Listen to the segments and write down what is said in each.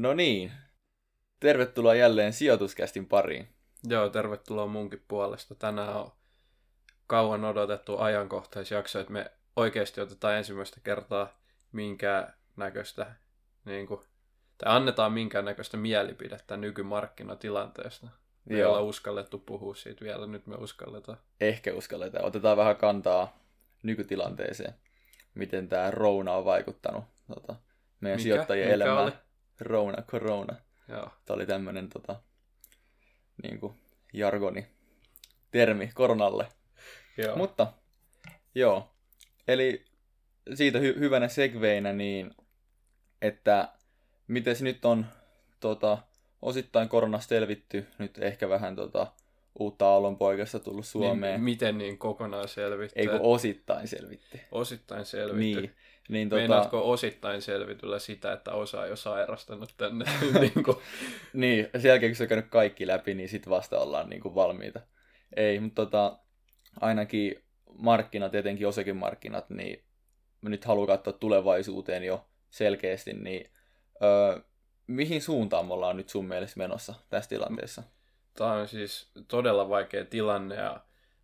No niin, tervetuloa jälleen sijoituskästin pariin. Joo, tervetuloa munkin puolesta. Tänään on kauan odotettu ajankohtaisjakso, että me oikeasti otetaan ensimmäistä kertaa minkään näköistä, niin kuin, tai annetaan minkään näköistä mielipidettä nykymarkkinatilanteesta. Me ei Joo. olla uskallettu puhua siitä vielä, nyt me uskalletaan. Ehkä uskalletaan. Otetaan vähän kantaa nykytilanteeseen. Miten tämä Rona on vaikuttanut tota, meidän Mikä? sijoittajien Mikä elämään. oli? Rona, corona. Joo. Tämä oli tämmöinen tota, niin kuin jargoni termi koronalle. Joo. Mutta joo, eli siitä hy- hyvänä segveinä niin, että miten nyt on tota, osittain koronasta selvitty, nyt ehkä vähän tota, uutta aallonpoikasta tullut Suomeen. Niin, miten niin kokonaan selvittää? Ei kun osittain selvitti. Osittain selvitty. Niin, niin tota, Meinaatko osittain selvityllä sitä, että osa on jo sairastanut tänne? niin kuin, niin, sen jälkeen kun se on käynyt kaikki läpi, niin sitten vasta ollaan niin kuin valmiita. Ei, mutta tota, ainakin markkinat, etenkin osakemarkkinat, niin nyt haluan katsoa tulevaisuuteen jo selkeästi, niin öö, mihin suuntaan me ollaan nyt sun mielestä menossa tässä tilanteessa? Tämä on siis todella vaikea tilanne ja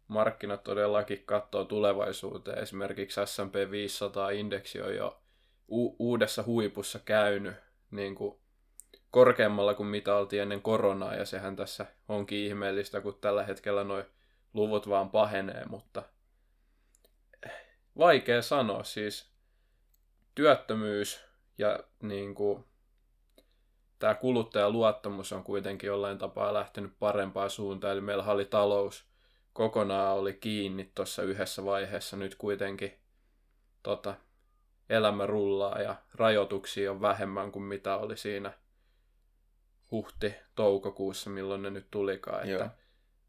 markkinat todellakin katsoo tulevaisuuteen. Esimerkiksi S&P 500-indeksi on jo u- uudessa huipussa käynyt niin kuin korkeammalla kuin mitä oltiin ennen koronaa, ja sehän tässä onkin ihmeellistä, kun tällä hetkellä nuo luvut vaan pahenee, mutta vaikea sanoa. Siis työttömyys ja niin kuin, tämä kuluttajaluottamus on kuitenkin jollain tapaa lähtenyt parempaan suuntaan. Eli meillä oli talous kokonaan oli kiinni tuossa yhdessä vaiheessa. Nyt kuitenkin tota, elämä rullaa ja rajoituksia on vähemmän kuin mitä oli siinä huhti-toukokuussa, milloin ne nyt tulikaan. Joo. Että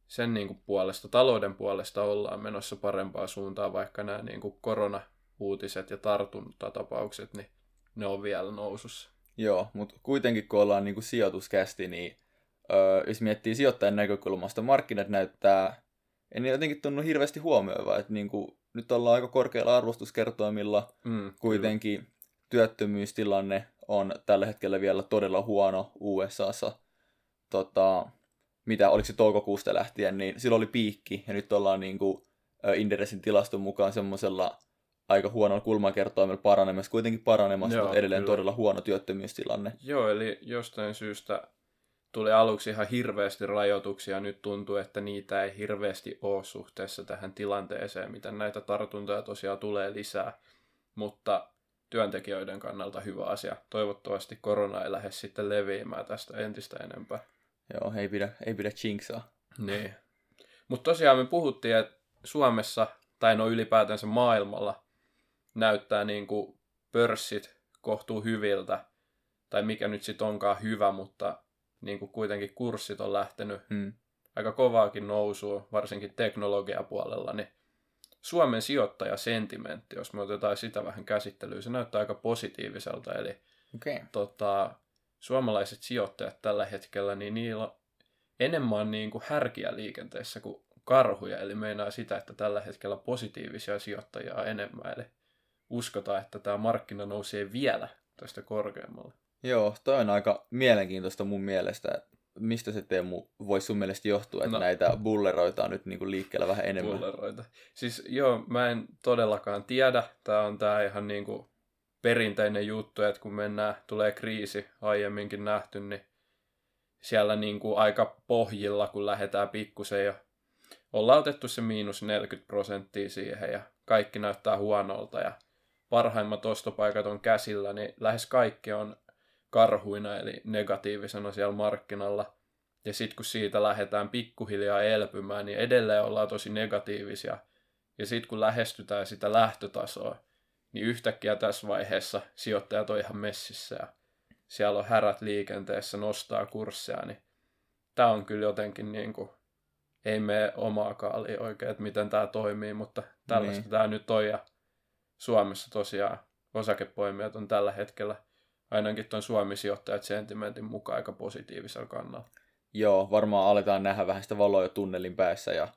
sen niin kuin puolesta, talouden puolesta ollaan menossa parempaan suuntaan, vaikka nämä niin kuin korona-uutiset ja tartuntatapaukset, niin ne on vielä nousussa. Joo, mutta kuitenkin kun ollaan niin kuin sijoituskästi, niin öö, jos miettii sijoittajan näkökulmasta, markkinat näyttää, en ne jotenkin tunnu hirveästi huomioiva, että niin kuin, nyt ollaan aika korkealla arvostuskertoimilla, Mm, kuitenkin työttömyystilanne on tällä hetkellä vielä todella huono USAssa. Tota, mitä, oliko se toukokuusta lähtien, niin silloin oli piikki, ja nyt ollaan niin kuin, Inderesin tilaston mukaan semmoisella aika huonolla kulmakertoimella paranemassa, kuitenkin paranemassa, Joo, mutta edelleen kyllä. todella huono työttömyystilanne. Joo, eli jostain syystä tuli aluksi ihan hirveästi rajoituksia, nyt tuntuu, että niitä ei hirveästi ole suhteessa tähän tilanteeseen, miten näitä tartuntoja tosiaan tulee lisää, mutta työntekijöiden kannalta hyvä asia. Toivottavasti korona ei lähde sitten leviämään tästä entistä enempää. Joo, ei pidä, ei pidä jinksaa. Niin. Mutta tosiaan me puhuttiin, että Suomessa, tai no ylipäätänsä maailmalla, näyttää niin kuin pörssit kohtuu hyviltä, tai mikä nyt sitten onkaan hyvä, mutta niin kuin kuitenkin kurssit on lähtenyt Hmm. aika kovaakin nousua, varsinkin teknologiapuolella, niin Suomen sijoittajasentimentti, jos me otetaan sitä vähän käsittelyyn, se näyttää aika positiiviselta, eli. Okay. tota, suomalaiset sijoittajat tällä hetkellä, niin niillä on enemmän niin kuin härkiä liikenteessä kuin karhuja, eli meinaa sitä, että tällä hetkellä positiivisia sijoittajia on enemmän, eli uskotaan, että tämä markkina nousee vielä tästä korkeammalle. Joo, toi on aika mielenkiintoista mun mielestä, mistä se Teemu voisi sun mielestä johtua, että no. Näitä bulleroita on nyt niinku liikkeellä vähän enemmän. Pulleroita. Siis joo, mä en todellakaan tiedä. Tämä on tää ihan niinku perinteinen juttu, että kun mennään, tulee kriisi aiemminkin nähty, niin siellä niinku aika pohjilla, kun lähdetään pikkusen ja ollaan otettu se miinus 40 prosenttia siihen ja kaikki näyttää huonolta ja parhaimmat ostopaikat on käsillä, niin lähes kaikki on karhuina eli negatiivisena siellä markkinalla. Ja sitten kun siitä lähdetään pikkuhiljaa elpymään, niin edelleen ollaan tosi negatiivisia. Ja sitten kun lähestytään sitä lähtötasoa, niin yhtäkkiä tässä vaiheessa sijoittajat on ihan messissä ja siellä on härät liikenteessä, nostaa kursseja, niin tämä on kyllä jotenkin niin kuin, ei mene omaa kaalia oikein, että miten tämä toimii, mutta tällaista Niin. tämä nyt on ja Suomessa tosiaan osakepoimijat on tällä hetkellä ainakin tuon Suomi-sijoittajat sentimentin mukaan aika positiivisella kannalla. Joo, varmaan aletaan nähdä vähän sitä valoa jo tunnelin päässä ja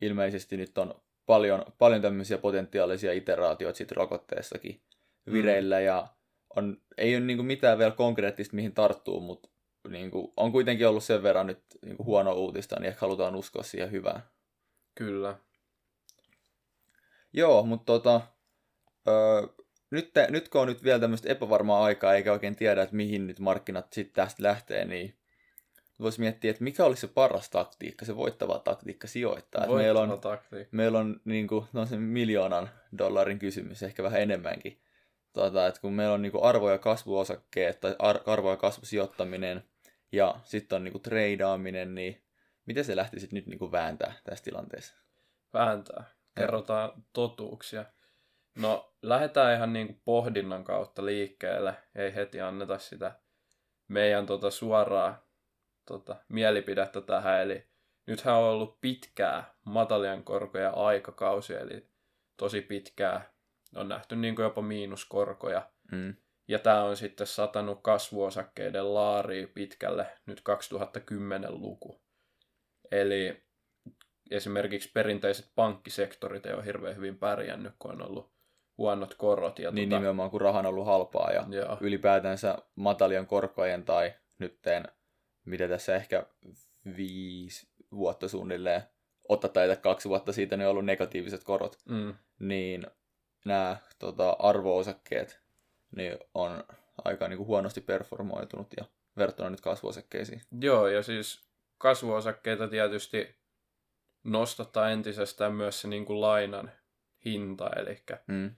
ilmeisesti nyt on paljon, paljon tämmöisiä potentiaalisia iteraatioita siitä rokotteestakin vireillä ja on, ei ole niin kuin mitään vielä konkreettista, mihin tarttuu, mutta niin kuin, on kuitenkin ollut sen verran nyt niin kuin huono uutista, niin ehkä halutaan uskoa siihen hyvään. Kyllä. Joo, mutta tota, öö, nyt, nyt kun on nyt vielä tämmöistä epävarmaa aikaa, eikä oikein tiedä, että mihin nyt markkinat sitten tästä lähtee, niin voisi miettiä, että mikä olisi se paras taktiikka, se voittava taktiikka sijoittaa. Voittava meillä on, taktiikka. meillä on niin kuin, no se miljoonan dollarin kysymys, ehkä vähän enemmänkin. Tota, että kun meillä on niin kuin arvo- ja kasvuosakkeet tai ar- arvo- ja kasvusijoittaminen ja sitten on niin kuin treidaaminen, niin miten se lähtisit nyt niin kuin vääntää tässä tilanteessa? Vääntää. Kerrotaan totuuksia. No, lähdetään ihan niin kuin pohdinnan kautta liikkeelle. Ei heti anneta sitä meidän tota suoraa tota, mielipidettä tähän. Eli nythän on ollut pitkää matalien korkoja aikakausi, eli tosi pitkää. On nähty niin kuin jopa miinuskorkoja. Mm. Ja tämä on sitten satanut kasvuosakkeiden laariin pitkälle nyt 2010-luku. Eli esimerkiksi perinteiset pankkisektorit ei ole hirveän hyvin pärjännyt, kun on ollut huonot korot. Ja Niin tota, nimenomaan, kun rahan on ollut halpaa ja Joo. ylipäätänsä matalien korkojen tai nytten, mitä tässä ehkä viisi vuotta suunnilleen, ottaa tai kaksi vuotta siitä ne on ollut negatiiviset korot, Mm, niin nämä tota, arvo-osakkeet niin on aika niin kuin, huonosti performoitunut ja verrattuna nyt kasvuosakkeisiin. Joo, ja siis kasvuosakkeita tietysti nostattaa entisestään myös se niin kuin lainan hinta, eli Mm.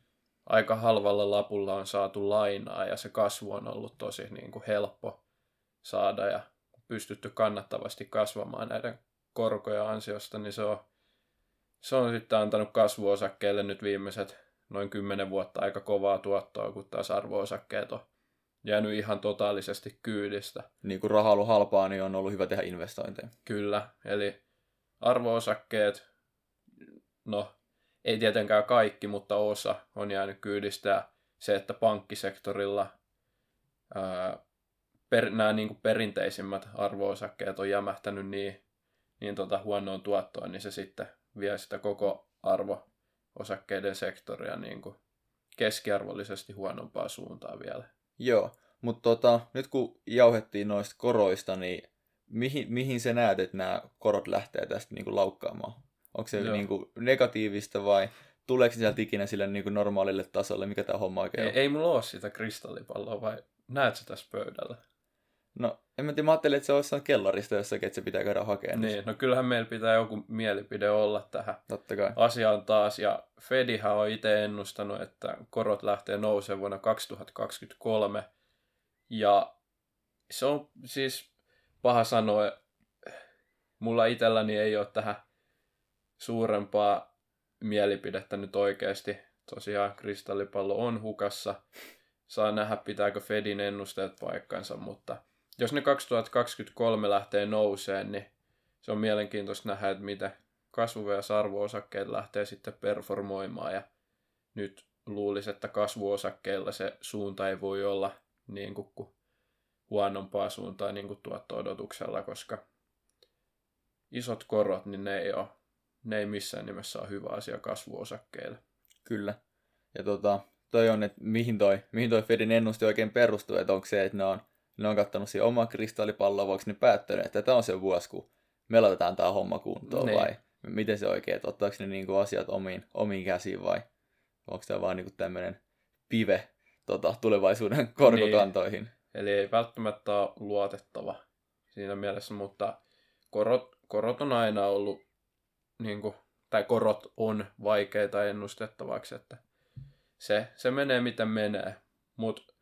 Aika halvalla lapulla on saatu lainaa ja se kasvu on ollut tosi niin kuin helppo saada ja pystytty kannattavasti kasvamaan näiden korkoja ansiosta, niin se on, se on sitten antanut kasvuosakkeille nyt viimeiset noin 10 vuotta aika kovaa tuottoa, kun taas arvoosakkeet on jäänyt ihan totaalisesti kyydistä. Niin kun raha on ollut halpaa, niin on ollut hyvä tehdä investointeja. Kyllä, eli arvoosakkeet, no ei tietenkään kaikki, mutta osa on jäänyt kyydistä. Se, että pankkisektorilla ää, per, nämä niin kuin perinteisimmät arvoosakkeet on jämähtänyt niin, niin tota huonoon tuottoon, niin se sitten vie sitä koko arvoosakkeiden sektoria niin kuin keskiarvollisesti huonompaa suuntaan vielä. Joo, mutta tota, nyt kun jauhettiin noista koroista, niin mihin, mihin sä näet, että nämä korot lähtee tästä niin kuin laukkaamaan? Onko se Joo. niin kuin negatiivista vai tuleeko sieltä ikinä sille niin kuin normaalille tasolle? Mikä tämä homma oikein Ei, on? ei mulla ole sitä kristallipalloa, vai näet sä tässä pöydällä? No, en mä tiedä, mä ajattelin, että se olisi kellarista jossakin, että se pitää käydä hakemaan. Niin, no kyllähän meillä pitää joku mielipide olla tähän Totta kai. asiaan taas. Ja Fedihän on itse ennustanut, että korot lähtee nousemaan vuonna 2023. Ja se on siis paha sanoa. Mulla itselläni ei ole tähän suurempaa mielipidettä nyt oikeasti. Tosiaan kristallipallo on hukassa. Saa nähdä, pitääkö Fedin ennusteet paikkansa, mutta jos ne 2023 lähtee nouseen, niin se on mielenkiintoista nähdä, että miten kasvu- ja sarvuosakkeet lähtee sitten performoimaan. Ja nyt luulisi, että kasvuosakkeilla se suunta ei voi olla niin kuin huonompaa suuntaa niin kuin tuotto-odotuksella, koska isot korot, niin ne ei, ole, ne ei missään nimessä ole hyvä asia kasvuosakkeille. Kyllä. Ja tota, toi on, että mihin toi, mihin toi Fedin ennuste oikein perustuu, että onko se, että ne on, ne on kattanut siihen omaa kristallipalloa, voiko ne päättänyt, että tämä on se vuosi, kun me laitetaan tämä homma kuntoon Niin. vai miten se oikein, että ottaako ne niinku asiat omiin, omiin käsiin vai onko tämä vaan niinku tämmöinen pive tota, tulevaisuuden korkokantoihin. Eli ei välttämättä ole luotettava siinä mielessä, mutta korot, korot on aina ollut, niin kuin, tai korot on vaikeita ennustettavaksi, että se, se menee miten menee. Mutta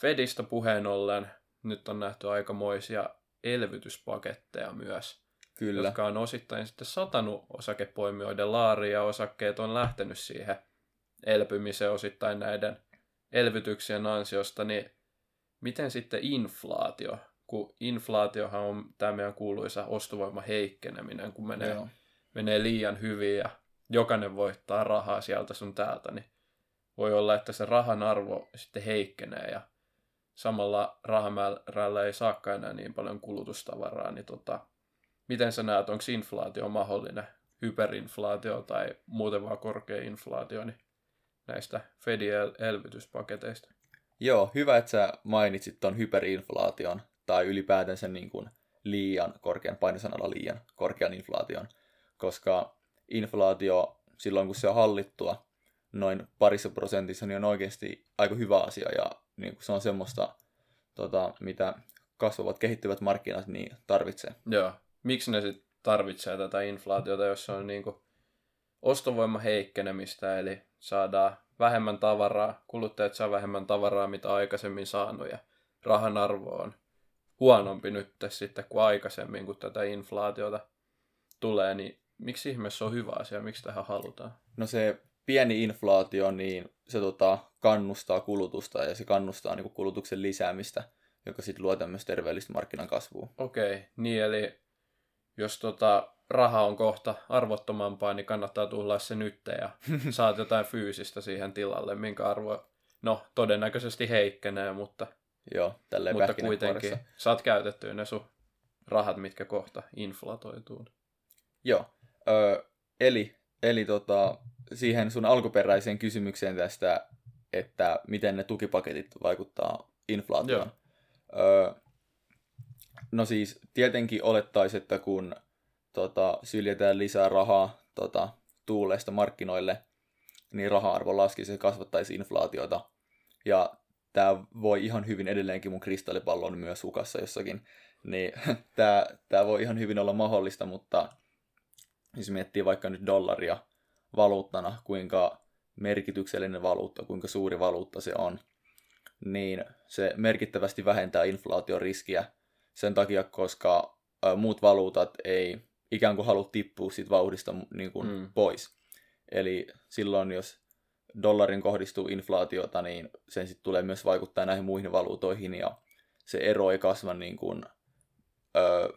Fedistä puheen ollen nyt on nähty aikamoisia elvytyspaketteja myös, Kyllä. jotka on osittain sitten satanut osakepoimijoiden laariin ja osakkeet on lähtenyt siihen elpymiseen osittain näiden elvytyksien ansiosta, niin miten sitten inflaatio, kun inflaatiohan on tämä meidän kuuluisa ostovoiman heikkeneminen, kun menee, Joo. Menee liian hyvin ja jokainen voittaa rahaa sieltä sun täältä, niin voi olla, että se rahan arvo sitten heikkenee ja samalla rahamäärällä ei saakaan enää niin paljon kulutustavaraa, niin tota, miten sä näet, onko inflaatio mahdollinen, hyperinflaatio tai muuten vaan korkea inflaatio, niin näistä Fedin el- elvytyspaketeista? Joo, hyvä, että sä mainitsit ton hyperinflaation tai ylipäätänsä niin kuin liian korkean, painosanalla liian korkean inflaation, koska inflaatio silloin kun se on hallittua noin parissa prosentissa, niin on oikeasti aika hyvä asia ja niin kuin se on semmoista, tota, mitä kasvavat, kehittyvät markkinat niin tarvitsee. Joo. Miksi ne sitten tarvitsee tätä inflaatiota, jos on niinku ostovoima heikkenemistä, eli saadaan vähemmän tavaraa, kuluttajat saa vähemmän tavaraa, mitä aikaisemmin saanut, ja rahan arvo on huonompi nyt sitten kuin aikaisemmin, kun tätä inflaatiota tulee, niin miksi ihmeessä on hyvä asia, miksi tähän halutaan? No se pieni inflaatio, niin se tota, kannustaa kulutusta ja se kannustaa niin kulutuksen lisäämistä, joka sitten luo tämmöistä terveellistä markkinan kasvua. Okei, okay, niin eli jos tota, raha on kohta arvottomampaa, niin kannattaa tulla se nyt ja saat jotain fyysistä siihen tilalle, minkä arvo, no todennäköisesti heikkenee, mutta, Joo, mutta kuitenkin saat käytettyä ne sun rahat, mitkä kohta inflatoituu. Joo, öö, eli, eli tota, siihen sun alkuperäiseen kysymykseen tästä, että miten ne tukipaketit vaikuttaa inflaatioon. Öö, no siis tietenkin olettaisiin, että kun tota, syljetään lisää rahaa tota, tuulesta markkinoille, niin raha-arvo laskisi ja kasvattaisi inflaatiota. Ja tämä voi ihan hyvin edelleenkin mun kristallipallon myös hukassa jossakin, niin tämä voi ihan hyvin olla mahdollista, mutta jos miettii vaikka nyt dollaria valuuttana, kuinka merkityksellinen valuutta, kuinka suuri valuutta se on, niin se merkittävästi vähentää inflaation riskiä sen takia, koska muut valuutat ei ikään kuin halua tippua siitä vauhdista niin kuin mm. pois. Eli silloin, jos dollarin kohdistuu inflaatiota, niin sen sitten tulee myös vaikuttaa näihin muihin valuutoihin, ja se ero ei kasva niin kuin, ö,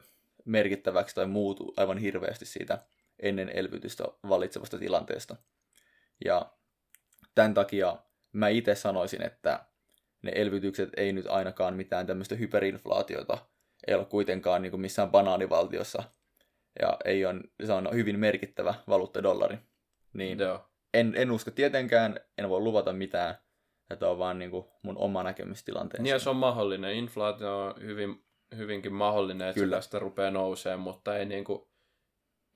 merkittäväksi tai muutu aivan hirveästi siitä ennen elvytystä valitsevasta tilanteesta. Ja tämän takia mä itse sanoisin, että ne elvytykset ei nyt ainakaan mitään tämmöistä hyperinflaatiota, ei ole kuitenkaan niin kuin missään banaanivaltiossa, ja ei on, se on hyvin merkittävä valuutta dollari. Niin Joo. En, en usko tietenkään, en voi luvata mitään, että on vaan niin kuin mun oma näkemys tilanteesta. Niin ja se on mahdollinen. Inflaatio on hyvin, hyvinkin mahdollinen, että Kyllä. sitä rupeaa nousemaan, mutta ei niin kuin,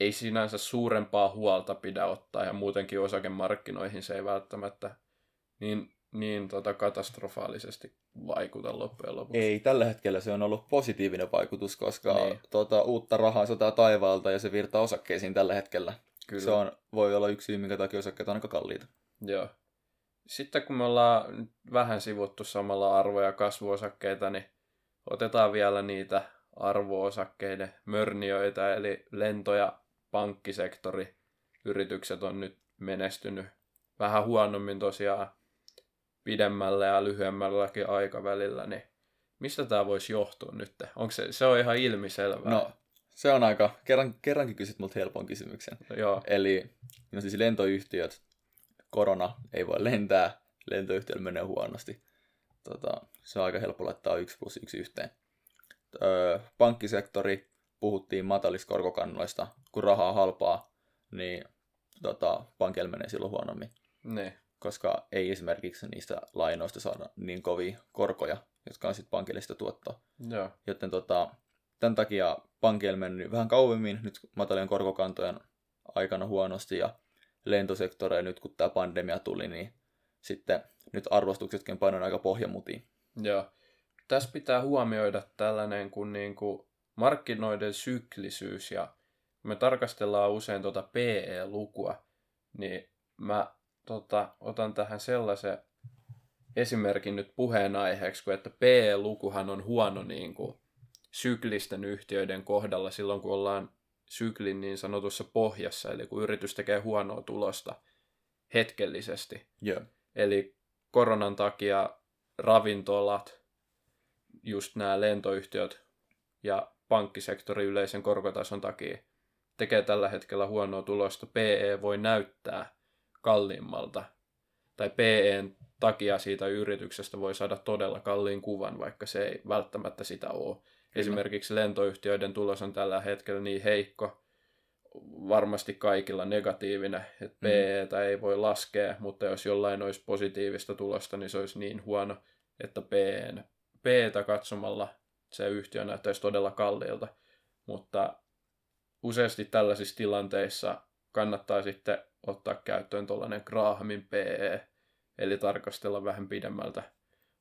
ei sinänsä suurempaa huolta pidä ottaa ja muutenkin osakemarkkinoihin se ei välttämättä niin, niin tota katastrofaalisesti vaikuta loppujen lopuksi. Ei, tällä hetkellä se on ollut positiivinen vaikutus, koska niin. tota, uutta rahaa sotaa taivaalta ja se virtaa osakkeisiin tällä hetkellä. Kyllä. Se on, voi olla yksi syy, minkä takia osakkeet on aika kalliita. Joo. Sitten kun me ollaan vähän sivuttu samalla arvo- ja kasvuosakkeita, niin otetaan vielä niitä arvoosakkeiden mörniöitä, eli lento- ja pankkisektori yritykset on nyt menestynyt vähän huonommin tosiaan pidemmällä ja lyhyemmälläkin aikavälillä, niin mistä tämä voisi johtua nyt? Onko se, se on ihan ilmiselvää? No, se on aika, kerran, kerrankin kysyt multa helpon kysymyksen. Joo. Eli no siis lentoyhtiöt, korona ei voi lentää, lentoyhtiöllä menee huonosti. Tota, se on aika helppo laittaa yksi plus yksi yhteen. Öö, pankkisektori, puhuttiin matalista korkokannoista, kun rahaa halpaa, niin tota, pankilla menee silloin huonommin. Ne. Koska ei esimerkiksi niistä lainoista saada niin kovia korkoja, jotka on sitten pankille sitä tuottoa. Joo. Joten tota, tämän takia pankilla mennyt vähän kauemmin nyt matalien korkokantojen aikana huonosti ja lentosektoreja nyt kun tämä pandemia tuli, niin sitten nyt arvostuksetkin painoin aika pohjamutiin. Joo. Tässä pitää huomioida tällainen kuin, niin kuin markkinoiden syklisyys ja me tarkastellaan usein tuota PE-lukua, niin mä tota, otan tähän sellaisen esimerkin nyt puheenaiheeksi, kun että PE-lukuhan on huono niin kuin, syklisten yhtiöiden kohdalla silloin, kun ollaan syklin niin sanotussa pohjassa, eli kun yritys tekee huonoa tulosta hetkellisesti. Yeah. Eli koronan takia ravintolat, just nämä lentoyhtiöt ja pankkisektori yleisen korkotason takia tekee tällä hetkellä huonoa tulosta. PE voi näyttää kalliimmalta. Tai PEn takia siitä yrityksestä voi saada todella kalliin kuvan, vaikka se ei välttämättä sitä ole. Kyllä. Esimerkiksi lentoyhtiöiden tulos on tällä hetkellä niin heikko, varmasti kaikilla negatiivinen, että mm. PE ei voi laskea, mutta jos jollain olisi positiivista tulosta, niin se olisi niin huono, että PN, Ptä katsomalla se yhtiö näyttäisi todella kalliilta, mutta useasti tällaisissa tilanteissa kannattaa sitten ottaa käyttöön tuollainen Grahamin PE, eli tarkastella vähän pidemmältä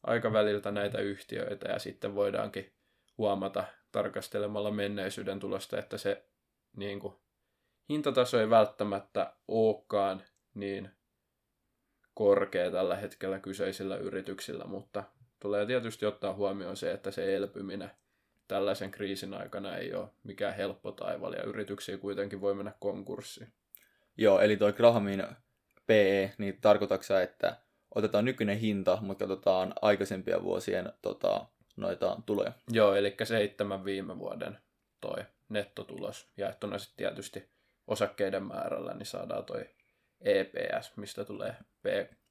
aikaväliltä näitä yhtiöitä ja sitten voidaankin huomata tarkastelemalla menneisyyden tulosta, että se niin kuin, hintataso ei välttämättä olekaan niin korkea tällä hetkellä kyseisillä yrityksillä, mutta tulee tietysti ottaa huomioon se, että se elpyminen tällaisen kriisin aikana ei ole mikään helppo taival ja yrityksiä kuitenkin voi mennä konkurssiin. Joo, eli toi Grahamin PE, niin tarkoitatko että otetaan nykyinen hinta, mutta katsotaan aikaisempia vuosien tota, noita tuloja? Joo, eli seitsemän viime vuoden toi nettotulos jaettuna sitten tietysti osakkeiden määrällä, niin saadaan toi EPS, mistä tulee P,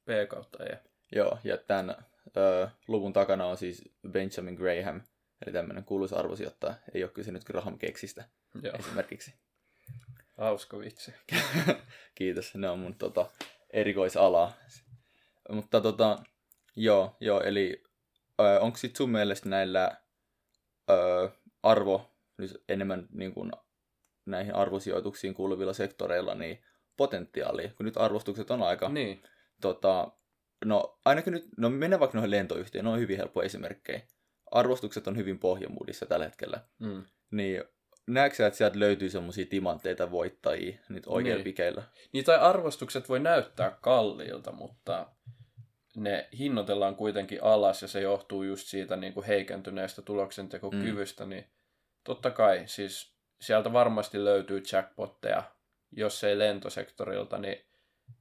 P kautta E. Joo, ja tämän ö, luvun takana on siis Benjamin Graham, eli tämmöinen kuuluisa arvosijoittaja. Ei ole kysynyt Graham Keksistä Joo. esimerkiksi. Hauska vitsi. Kiitos, ne on mun tota, erikoisalaa. Mutta tota, joo, joo, eli ö, onko sitten sun mielestä näillä ö, arvo, enemmän niin kuin näihin arvosijoituksiin kuuluvilla sektoreilla, niin potentiaalia, kun nyt arvostukset on aika... Niin. Tota, no ainakin nyt, no mennään vaikka noihin lentoyhtiöihin, ne on hyvin helppo esimerkkejä. Arvostukset on hyvin pohjamuudissa tällä hetkellä. Mm. Niin näetkö että sieltä löytyy semmoisia timantteita voittajia nyt oikein niin. pikeillä? Niin, tai arvostukset voi näyttää kalliilta, mutta ne hinnoitellaan kuitenkin alas ja se johtuu just siitä niin kuin heikentyneestä tuloksentekokyvystä, mm. niin totta kai siis sieltä varmasti löytyy jackpotteja, jos ei lentosektorilta, niin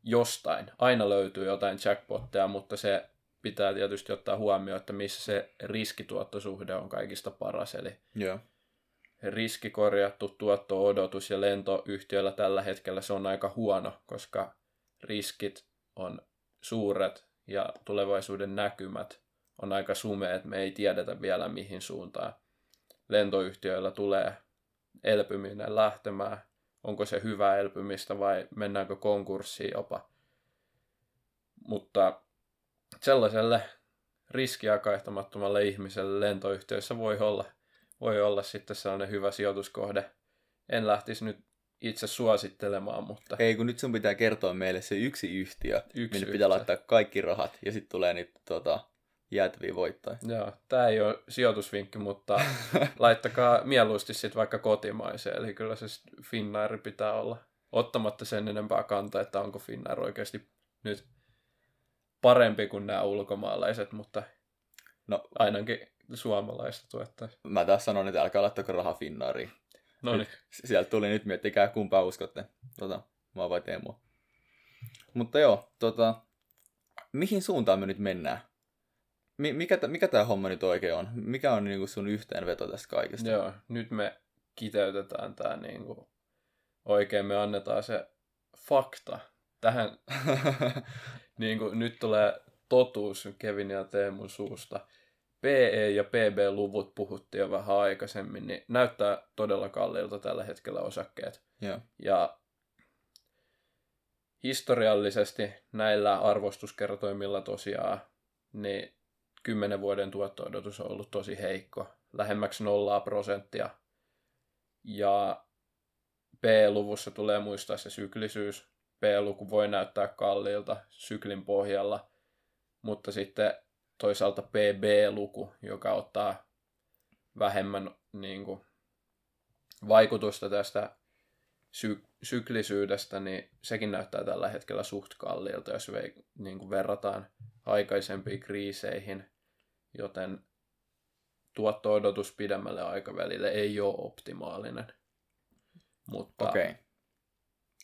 jostain. Aina löytyy jotain jackpotteja, mutta se pitää tietysti ottaa huomioon, että missä se riskituottosuhde on kaikista paras. Eli yeah. riskikorjattu tuotto-odotus ja lentoyhtiöillä tällä hetkellä se on aika huono, koska riskit on suuret ja tulevaisuuden näkymät on aika sumeet. Me ei tiedetä vielä mihin suuntaan lentoyhtiöillä tulee elpyminen lähtemään. Onko se hyvää elpymistä vai mennäänkö konkurssiin jopa. Mutta sellaiselle riskiä kaihtamattomalle ihmiselle lentoyhtiöissä voi olla, voi olla sitten sellainen hyvä sijoituskohde. En lähtisi nyt itse suosittelemaan, mutta... Ei, kun nyt sun pitää kertoa meille se yksi yhtiö, yksi mille pitää laittaa kaikki rahat, ja sitten tulee niitä tota, jäätäviä voittajia. Joo, tämä ei ole sijoitusvinkki, mutta laittakaa mieluusti sitten vaikka kotimaiseen, eli kyllä se Finnair pitää olla ottamatta sen enempää kantaa, että onko Finnair oikeasti nyt parempi kuin nämä ulkomaalaiset, mutta no, ainakin suomalaista tuottaa. Mä taas sanon, että älkää laittako rahaa Finnairiin. No niin. Sieltä tuli nyt, miettikää kumpaa uskotte. Tota, mä vai Teemu. Mutta joo, tota, mihin suuntaan me nyt mennään? Mikä, mikä tämä homma nyt oikein on? Mikä on niinku sun yhteenveto tästä kaikesta? Joo, nyt me kiteytetään tämä niinku, oikein, me annetaan se fakta. Tähän niinku, nyt tulee totuus Kevin ja Teemun suusta. PE ja PB-luvut puhuttiin jo vähän aikaisemmin, niin näyttää todella kalliilta tällä hetkellä osakkeet. Yeah. Ja historiallisesti näillä arvostuskertoimilla tosiaan, niin kymmenen vuoden tuotto-odotus on ollut tosi heikko, lähemmäksi nollaa prosenttia. Ja P-luvussa tulee muistaa se syklisyys. P-luku voi näyttää kalliilta syklin pohjalla, mutta sitten toisaalta PB-luku, joka ottaa vähemmän niin kuin, vaikutusta tästä sy- syklisyydestä, niin sekin näyttää tällä hetkellä suht kalliilta, jos ve, niin kuin verrataan aikaisempiin kriiseihin, joten tuotto-odotus pidemmälle aikavälille ei ole optimaalinen. Mutta okay.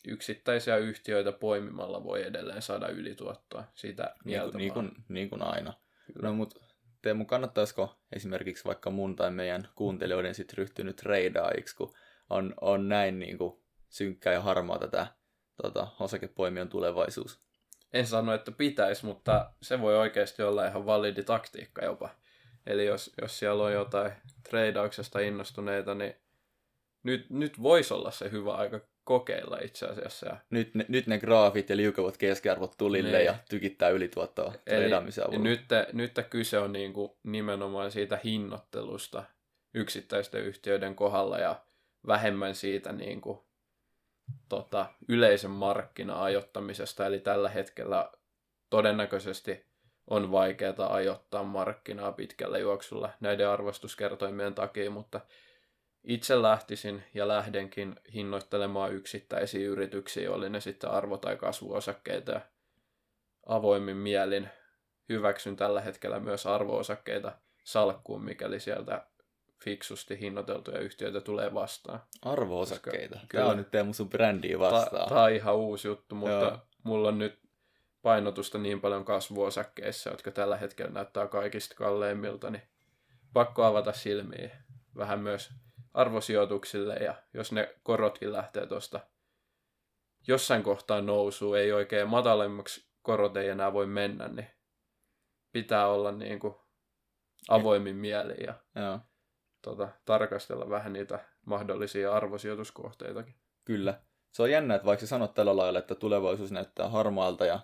yksittäisiä yhtiöitä poimimalla voi edelleen saada ylituottoa. Sitä niin, kuin, niin, kuin, niin kuin aina. Kyllä. No mutta Teemu, kannattaisiko esimerkiksi vaikka mun tai meidän kuuntelijoiden sitten ryhtynyt treidaajiksi, kun on, on näin niin kuin synkkää ja harmaa tätä tota, osakepoimion tulevaisuus? En sano, että pitäisi, mutta se voi oikeasti olla ihan validi taktiikka jopa. Eli jos, jos siellä on jotain treidauksesta innostuneita, niin nyt, nyt voisi olla se hyvä aika kokeilla itse asiassa. Ja Nyt, ne, nyt ne graafit ja liukavat keskiarvot tulille Niin. ja tykittää ylituottoa treidaamisen avulla. nyt, nyt kyse on niin kuin nimenomaan siitä hinnoittelusta yksittäisten yhtiöiden kohdalla ja vähemmän siitä niin kuin, tota, yleisen markkina-ajoittamisesta. Eli tällä hetkellä todennäköisesti on vaikeaa ajoittaa markkinaa pitkällä juoksulla näiden arvostuskertoimien takia, mutta itse lähtisin ja lähdenkin hinnoittelemaan yksittäisiä yrityksiä, oli ne sitten arvo- tai kasvuosakkeita ja avoimin mielin hyväksyn tällä hetkellä myös arvoosakkeita salkkuun, mikäli sieltä fiksusti hinnoiteltuja yhtiöitä tulee vastaan. Arvo-osakkeita. Koska- Tämä kyllä. on nyt teemu sun brändiä vastaan. Tämä on ihan uusi juttu, mutta Joo. mulla on nyt painotusta niin paljon kasvuosakkeissa, jotka tällä hetkellä näyttää kaikista kalleimmilta, niin pakko avata silmiä vähän myös arvosijoituksille ja jos ne korotkin lähtee tuosta jossain kohtaa nousuu, ei oikein matalemmaksi korot ei enää voi mennä, niin pitää olla niin kuin avoimin mieli ja Joo, tota, tarkastella vähän niitä mahdollisia arvosijoituskohteitakin. kyllä. Se on jännä, että vaikka sä sanot tällä lailla, että tulevaisuus näyttää harmaalta ja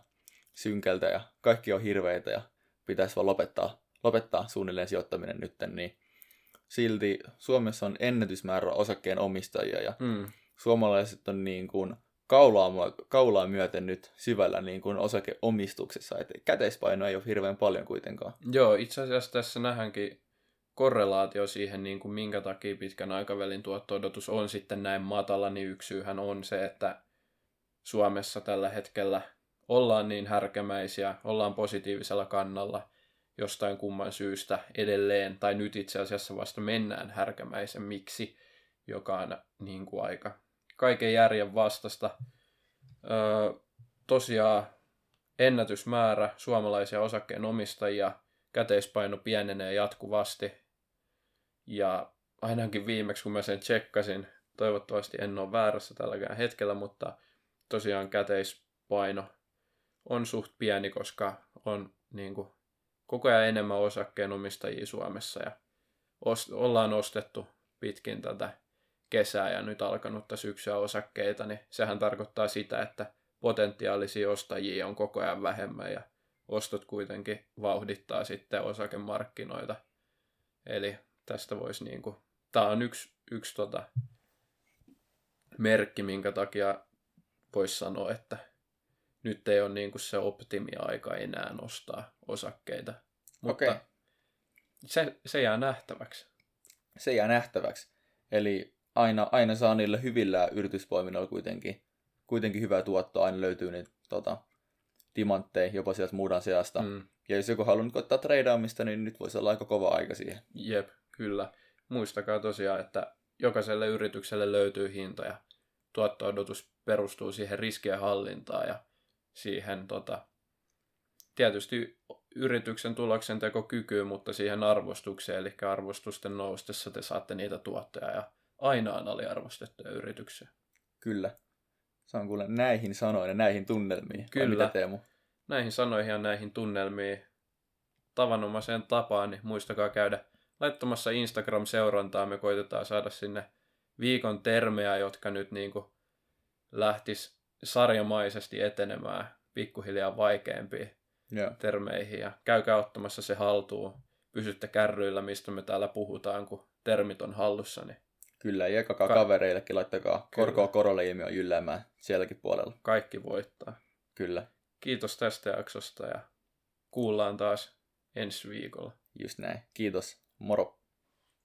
synkältä ja kaikki on hirveitä ja pitäisi vaan lopettaa, lopettaa suunnilleen sijoittaminen nytten, niin silti Suomessa on ennätysmäärä osakkeen omistajia ja Mm. suomalaiset on niin kuin kaulaa, kaulaa myöten nyt syvällä niin kuin osakeomistuksessa, että käteispaino ei ole hirveän paljon kuitenkaan. Joo, itse asiassa tässä nähdäänkin korrelaatio siihen, niin kuin minkä takia pitkän aikavälin tuotto-odotus on sitten näin matala, niin yksi syyhän on se, että Suomessa tällä hetkellä ollaan niin härkämäisiä, ollaan positiivisella kannalla jostain kumman syystä edelleen, tai nyt itse asiassa vasta mennään härkämäisemmiksi, joka on niin kuin aika kaiken järjen vastasta. Öö, tosiaan ennätysmäärä suomalaisia osakkeenomistajia, käteispaino pienenee jatkuvasti. Ja ainakin viimeksi, kun mä sen tsekkasin, toivottavasti en ole väärässä tälläkään hetkellä, mutta tosiaan käteispaino on suht pieni, koska on niin kuin, koko ajan enemmän osakkeenomistajia Suomessa ja ost- ollaan ostettu pitkin tätä kesää ja nyt alkanutta syksyä osakkeita, niin sehän tarkoittaa sitä, että potentiaalisia ostajia on koko ajan vähemmän ja ostot kuitenkin vauhdittaa sitten osakemarkkinoita. Eli tästä voisi niinku, tämä on yksi, yksi tota merkki, minkä takia voisi sanoa, että nyt ei ole niinku se optimiaika enää nostaa osakkeita. Mutta Okei. se, se jää nähtäväksi. Se jää nähtäväksi. Eli aina, aina saa niillä hyvillä yrityspoiminnoilla kuitenkin, kuitenkin hyvää tuottoa, aina löytyy niitä tota, timantteja jopa sieltä muudan seasta. Mm. Ja jos joku haluaa nyt ottaa treidaamista, niin nyt voisi olla aika kova aika siihen. Jep, kyllä. Muistakaa tosiaan, että jokaiselle yritykselle löytyy hinta ja tuotto-odotus perustuu siihen riskien hallintaan ja siihen tota, tietysti yrityksen tuloksentekokykyyn, mutta siihen arvostukseen, eli arvostusten noustessa te saatte niitä tuottoja ja aina on aliarvostettuja yrityksiä. Kyllä. Se on kuule näihin sanoin ja näihin tunnelmiin. Vai Kyllä. Mitä Teemu? näihin sanoihin ja näihin tunnelmiin tavanomaiseen tapaan, niin muistakaa käydä laittamassa Instagram-seurantaa. Me koitetaan saada sinne viikon termejä, jotka nyt niin kuin lähtis sarjamaisesti etenemään pikkuhiljaa vaikeampiin Joo. termeihin. Ja käykää ottamassa se haltuun. Pysytte kärryillä, mistä me täällä puhutaan, kun termit on hallussa, niin Kyllä, ja jakakaa Ka- kavereillekin, laittakaa Kyllä. korkoa korolle ilmiö jylläämään sielläkin puolella. kaikki voittaa. Kyllä, Kiitos tästä jaksosta ja kuullaan taas ensi viikolla. just näin. Kiitos. Moro.